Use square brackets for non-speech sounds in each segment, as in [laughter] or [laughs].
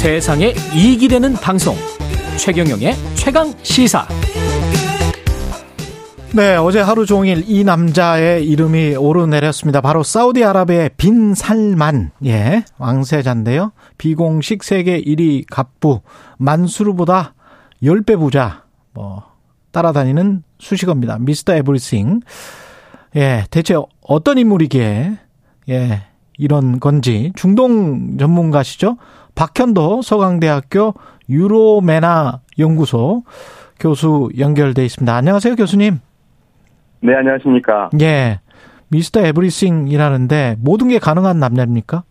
세상에 이익이 되는 방송 최경영의 최강 시사 네, 어제 하루 종일 이 남자의 이름이 오르내렸습니다. 바로 사우디아라비아의 빈 살만, 예, 왕세자인데요. 비공식 세계 1위 갑부, 만수르보다 10배 부자, 뭐, 따라다니는 수식어입니다. 미스터 에브리싱. 예, 대체 어떤 인물이기에, 예, 이런 건지, 중동 전문가시죠? 박현도 서강대학교 유로메나 연구소 교수 연결돼 있습니다. 안녕하세요, 교수님. 네, 안녕하십니까. 예. 미스터 에브리싱이라는데 모든 게 가능한 남자입니까?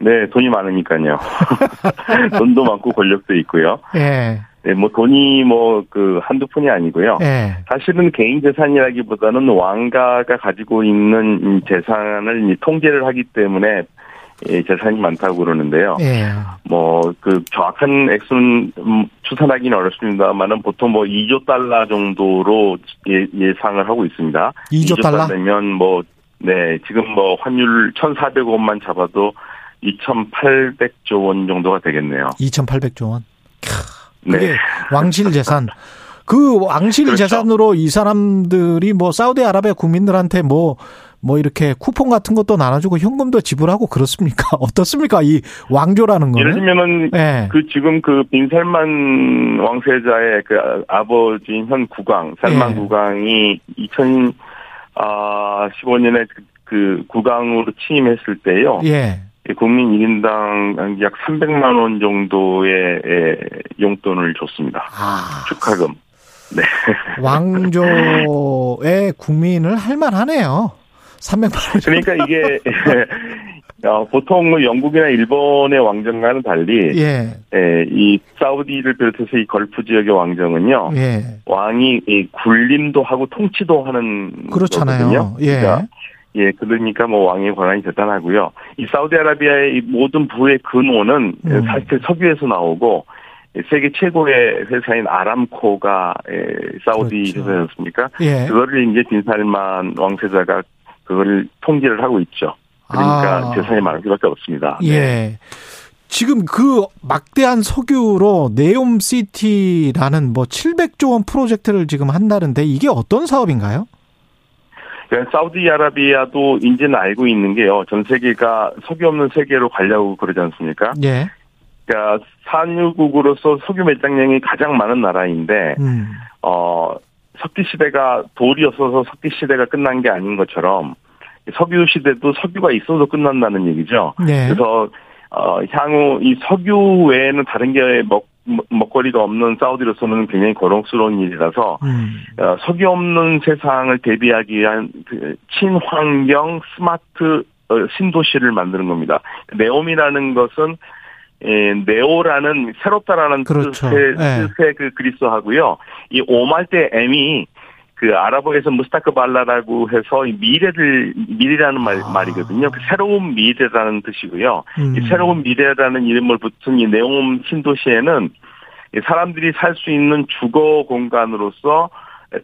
네, 돈이 많으니까요. [laughs] [laughs] 돈도 많고 권력도 있고요. 예. 네, 뭐 돈이 뭐 그 한두 푼이 아니고요. 예. 사실은 개인 재산이라기보다는 왕가가 가지고 있는 재산을 통제를 하기 때문에 예, 재산이 많다고 그러는데요. 예. 뭐그 정확한 액수는 음, 추산하기는 어렵습니다만은 보통 뭐 2조 달러 정도로 예, 예상을 하고 있습니다. 2조 달러? 되면 뭐 네, 지금 뭐 환율 1,400원만 잡아도 2,800조 원 정도가 되겠네요. 2,800조 원. 캬, 네. 왕실 재산. 그 왕실 그렇죠. 재산으로 이 사람들이 뭐 사우디아라비아 국민들한테 뭐, 뭐 이렇게 쿠폰 같은 것도 나눠주고 현금도 지불하고 그렇습니까? [laughs] 어떻습니까? 이 왕조라는 거는. 예를 들면은 예. 그 지금 그 빈살만 왕세자의 그 아버지인 현 국왕 살만 예. 국왕이 2015년에 그, 그 국왕으로 취임했을 때요. 예. 국민 1인당 약 300만 원 정도의 에, 용돈을 줬습니다. 아. 축하금. 네. [laughs] 왕조의 국민을 할만하네요. 300만 원. 그러니까 이게 [laughs] 어, 보통 뭐 영국이나 일본의 왕정과는 달리 예. 에, 이 사우디를 비롯해서 이 걸프 지역의 왕정은요. 예. 왕이 이 군림도 하고 통치도 하는 그렇잖아요. 거거든요. 예. 그러니까 예, 그러니까 뭐 왕의 권한이 대단하고요. 이 사우디아라비아의 이 모든 부의 근원은 음. 사실 석유에서 나오고 세계 최고의 회사인 아람코가 에, 사우디 그렇죠. 회사였습니까? 예. 그거를 이제 빈살만 왕세자가 그걸 통제를 하고 있죠. 그러니까 아. 재산이 많을 수밖에 없습니다. 네. 예. 지금 그 막대한 석유로 네옴시티라는 뭐 700조 원 프로젝트를 지금 한다는데 이게 어떤 사업인가요? 그러니까 사우디아라비아도 이제는 알고 있는 게요. 전 세계가 석유 없는 세계로 가려고 그러지 않습니까? 예. 그러니까 산유국으로서 석유 매장량이 가장 많은 나라인데 음. 어 석기 시대가 돌이 없어서 석기 시대가 끝난 게 아닌 것처럼 석유 시대도 석유가 있어서 끝난다는 얘기죠. 네. 그래서 어 향후 이 석유 외에는 다른 게 먹, 먹- 먹거리가 없는 사우디로서는 굉장히 고통스러운 일이라서 음. 어, 석유 없는 세상을 대비하기 위한 그 친환경 스마트 어, 신도시를 만드는 겁니다. 네옴이라는 것은 에, 네오라는 새롭다라는 그렇죠. 뜻의, 예. 뜻의 그 그리스어하고요. 이 오말 때 M이 그 아랍어에서 무스타크 발라라고 해서 이 미래를 미래라는 말, 아. 말이거든요. 그 새로운 미래라는 뜻이고요. 음. 이 새로운 미래라는 이름을 붙은 이 네옴 신도시에는 이 사람들이 살 수 있는 주거 공간으로서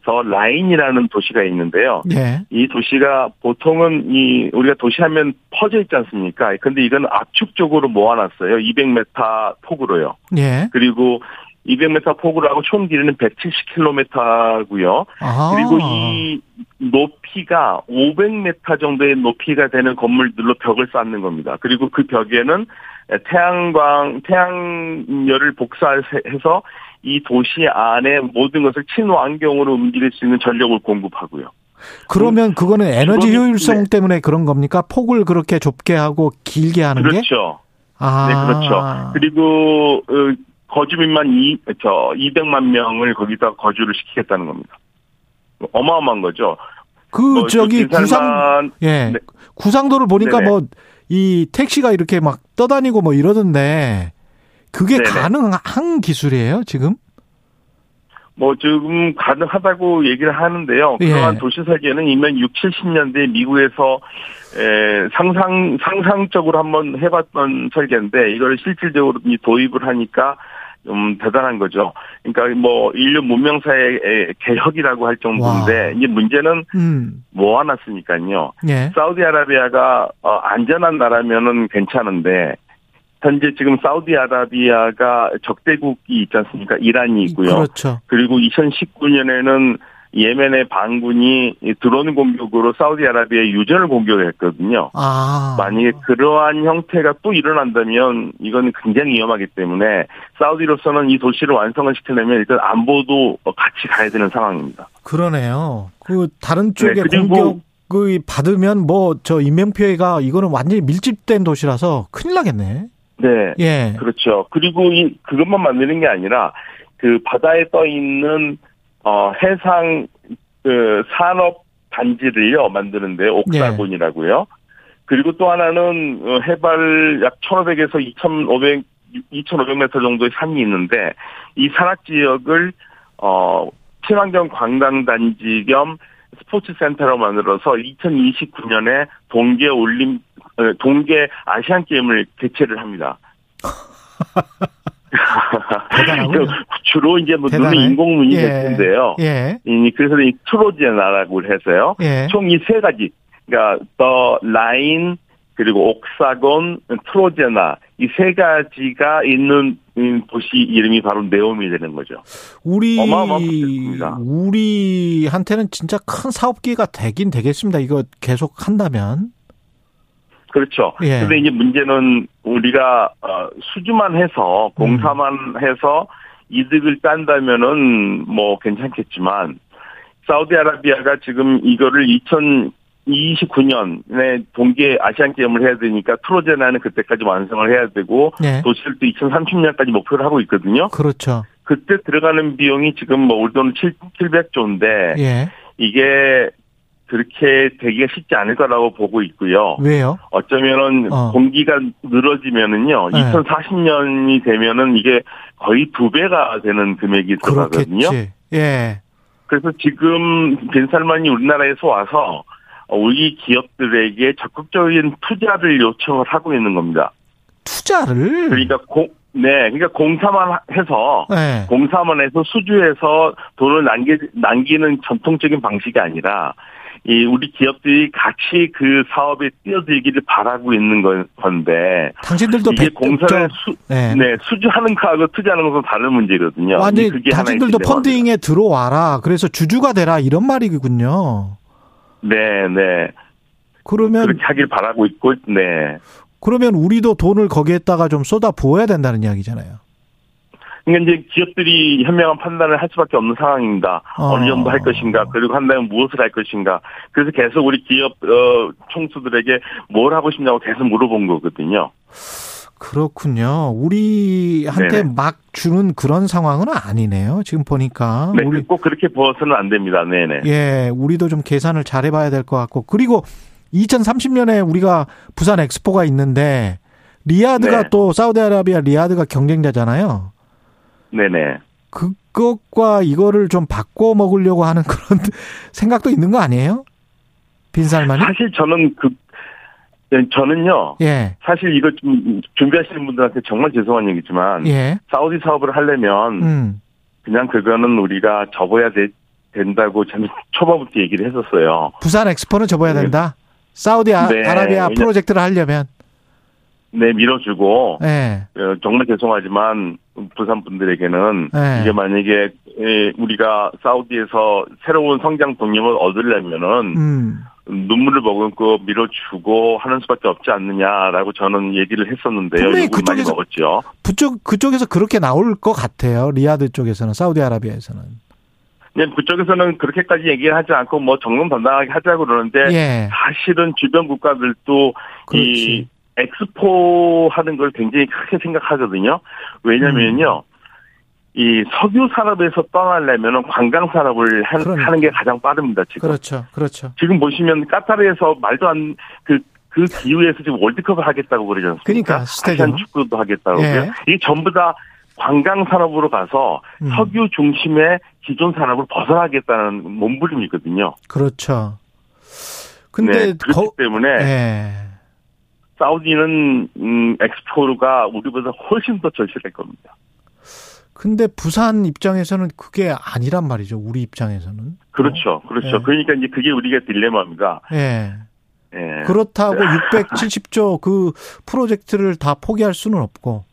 더 라인이라는 도시가 있는데요. 예. 이 도시가 보통은 이 우리가 도시하면 퍼져 있지 않습니까? 근데 이건 압축적으로 모아놨어요. 200m 폭으로요. 예. 그리고 200m 폭으로 하고 총 길이는 170km고요. 아. 그리고 이 높이가 500m 정도의 높이가 되는 건물들로 벽을 쌓는 겁니다. 그리고 그 벽에는 태양광, 태양열을 복사해서 이 도시 안에 모든 것을 친환경으로 움직일 수 있는 전력을 공급하고요. 그러면 그거는 에너지 주거미- 효율성 네. 때문에 그런 겁니까? 폭을 그렇게 좁게 하고 길게 하는 게? 그렇죠. 아. 네, 그렇죠. 그리고 어, 거주민만 이, 저 200만 명을 거기다 거주를 시키겠다는 겁니다. 어마어마한 거죠. 그 뭐, 저기 구상 예. 네. 구상도를 보니까 네네. 뭐 이 택시가 이렇게 막 떠다니고 뭐 이러던데 그게 네네. 가능한 기술이에요, 지금? 뭐 지금 가능하다고 얘기를 하는데요. 예. 그러한 도시 설계는 이미 6, 70년대 미국에서 에, 상상 상상적으로 한번 해봤던 설계인데 이걸 실질적으로 이 도입을 하니까 좀 대단한 거죠. 그러니까 뭐 인류 문명사의 에, 개혁이라고 할 정도인데 와. 이제 문제는 음. 모아놨으니까요. 예. 사우디아라비아가 어, 안전한 나라면은 괜찮은데 현재 지금 사우디아라비아가 적대국이 있지 않습니까? 이란이 있고요. 그렇죠. 그리고 2019년에는 예멘의 반군이 드론 공격으로 사우디아라비아의 유전을 공격했거든요. 아. 만약에 그러한 형태가 또 일어난다면 이건 굉장히 위험하기 때문에 사우디로서는 이 도시를 완성을 시키려면 일단 안보도 같이 가야 되는 상황입니다. 그러네요. 그 다른 쪽에 네, 공격을 받으면 뭐 저 인명피해가 이거는 완전히 밀집된 도시라서 큰일 나겠네. 네. 예. 그렇죠. 그리고 이 그것만 만드는 게 아니라 그 바다에 떠 있는 어 해상 그 산업 단지를요 만드는데 옥사곤이라고요. 그리고 또 하나는 어, 해발 약 1,500에서 2,500 2,500m 정도의 산이 있는데 이 산악 지역을 어 친환경 관광 단지 겸 스포츠 센터로 만들어서 2029년에 동계 올림 어, 동계 아시안 게임을 개최를 합니다. [laughs] [laughs] 대단하군요. 주로 이제 뭐 대단해. 눈이 인공눈이 예. 될 텐데요. 예. 이 그래서 이 트로제나라고 해서요. 예. 총 이 세 가지, 그러니까 더 라인 그리고 옥사곤, 트로제나 이 세 가지가 있는 음, 도시 이름이 바로 네옴이 되는 거죠. 우리 어마어마한 프로젝트입니다. 우리한테는 진짜 큰 사업 기회가 되긴 되겠습니다. 이거 계속 한다면. 그렇죠. 예. 근데 이제 문제는 우리가 어, 수주만 해서 공사만 음. 해서 이득을 딴다면은 뭐 괜찮겠지만 사우디아라비아가 지금 이거를 2029년에 동계 아시안 게임을 해야 되니까 트로제나는 그때까지 완성을 해야 되고 예. 도시를 또 2030년까지 목표를 하고 있거든요. 그렇죠. 그때 들어가는 비용이 지금 뭐 우리 돈 700조인데 예. 이게 그렇게 되기가 쉽지 않을 거라고 보고 있고요. 왜요? 어쩌면은 어. 공기가 늘어지면은요. 네. 2040년이 되면은 이게 거의 두 배가 되는 금액이 들어가거든요. 그렇겠지. 예. 그래서 지금 벤살만이 우리나라에서 와서 우리 기업들에게 적극적인 투자를 요청을 하고 있는 겁니다. 투자를 그러니까 공, 네, 그러니까 공사만 해서 예. 공사만 해서 수주해서 돈을 남기, 남기는 전통적인 방식이 아니라 이 우리 기업들이 같이 그 사업에 뛰어들기를 바라고 있는 건- 건데 당신들도 이게 백- 공사를 저- 수, 예. 네, 수주하는 거하고 투자하는 것은 다른 문제거든요. 하나의 당신들도. 펀딩에 들어와라. 그래서 주주가 되라 이런 말이군요. 네, 네. 그러면 그렇게 하길 바라고 있고, 네. 그러면 우리도 돈을 거기에다가 좀 쏟아 부어야 된다는 이야기잖아요. 그러니까 이제 기업들이 현명한 판단을 할 수밖에 없는 상황입니다. 어. 어. 느 정도 할 것인가, 그리고 한다면 무엇을 할 것인가. 그래서 계속 우리 기업 어, 총수들에게 뭘 하고 싶냐고 계속 물어본 거거든요. 그렇군요. 우리한테 네네. 막 주는 그런 상황은 아니네요. 지금 보니까 네, 우리 꼭 그렇게 보아서는 안 됩니다. 네네. 예, 우리도 좀 계산을 잘 해봐야 될 것 같고 그리고 2030년에 우리가 부산 엑스포가 있는데 리야드가 네. 또 사우디아라비아 리야드가 경쟁자잖아요. 네네. 그것과 이거를 좀 바꿔 먹으려고 하는 그런 [laughs] 생각도 있는 거 아니에요? 빈살만이? 사실 저는 그, 네, 저는요, 예, 사실 이거 좀 준비하시는 분들한테 정말 죄송한 얘기지만, 예, 사우디 사업을 하려면, 음, 그냥 그거는 우리가 접어야 돼, 된다고 저는 [laughs] 초반부터 얘기를 했었어요. 부산 엑스포는 접어야 네. 된다. 사우디아라비아 네, 왜냐- 프로젝트를 하려면, 네, 밀어주고, 예, 어, 정말 죄송하지만 부산 분들에게는 네. 이게 만약에 에, 우리가 사우디에서 새로운 성장 동력을 얻으려면은 음, 눈물을 머금고 밀어주고 하는 수밖에 없지 않느냐라고 저는 얘기를 했었는데요. 분명히 그쪽에서- 먹었죠. 그쪽 그쪽에서 그렇게 나올 것 같아요. 리야드 쪽에서는 사우디아라비아에서는. 그냥 그쪽에서는 그렇게까지 얘기를 하지 않고 뭐 정정당당하게 하자고 그러는데 예, 사실은 주변 국가들도 그렇지. 이 엑스포 하는 걸 굉장히 크게 생각하거든요. 왜냐면요. 이 석유 산업에서 떠나려면 관광 산업을 한- 그러니까. 하는 게 가장 빠릅니다, 지금. 그렇죠, 그렇죠. 지금 보시면 까타르에서 말도 안, 그, 그 기후에서 지금 월드컵을 하겠다고 그러지 않습니까? 그러니까, 스테디움. 아시안 축구도 하겠다고. 예. 요 이게 전부 다 관광 산업으로 가서 음. 석유 중심의 기존 산업을 벗어나겠다는 몸부림이거든요. 그렇죠. 근데 네, 그렇기 거, 때문에 예. 사우디는 음, 엑스포가 우리보다 훨씬 더 절실할 겁니다. 근데 부산 입장에서는 그게 아니란 말이죠. 우리 입장에서는. 그렇죠, 그렇죠. 네. 그러니까 이제 그게 우리가 딜레마입니다. 예. 예. 그렇다고 [laughs] 670조 그 프로젝트를 다 포기할 수는 없고.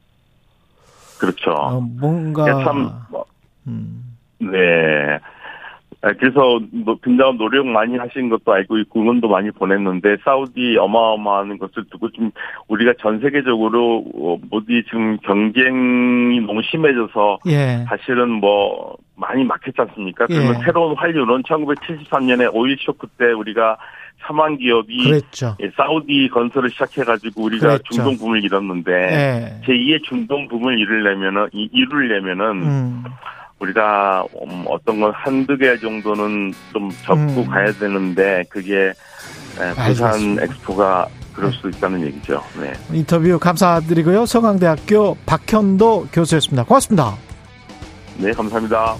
그렇죠. 어, 뭔가 참, 뭐, 음, 네. 아, 그래서 노- 굉장히 노력 많이 하신 것도 알고 있고 응원도 많이 보냈는데 사우디 어마어마한 것을 두고 좀 우리가 전 세계적으로 어, 모두 지금 경쟁이 너무 심해져서 예. 사실은 뭐 많이 막혔지 않습니까? 그러면 예. 새로운 환류는 1973년에 오일 쇼크 때 우리가 사망 기업이 그랬죠. 예, 사우디 건설을 시작해가지고 우리가 그랬죠. 중동 붐을 이뤘는데 예. 제2의 중동 붐을 이루려면은 이- 이루려면은 음. 우리가 음, 어떤 건 한두 개 정도는 좀 접고 음. 가야 되는데 그게 에, 부산 알겠습니다. 엑스포가 그럴 수 있다는 얘기죠. 네. 인터뷰 감사드리고요. 성황대학교 박현도 교수였습니다. 고맙습니다. 네, 감사합니다.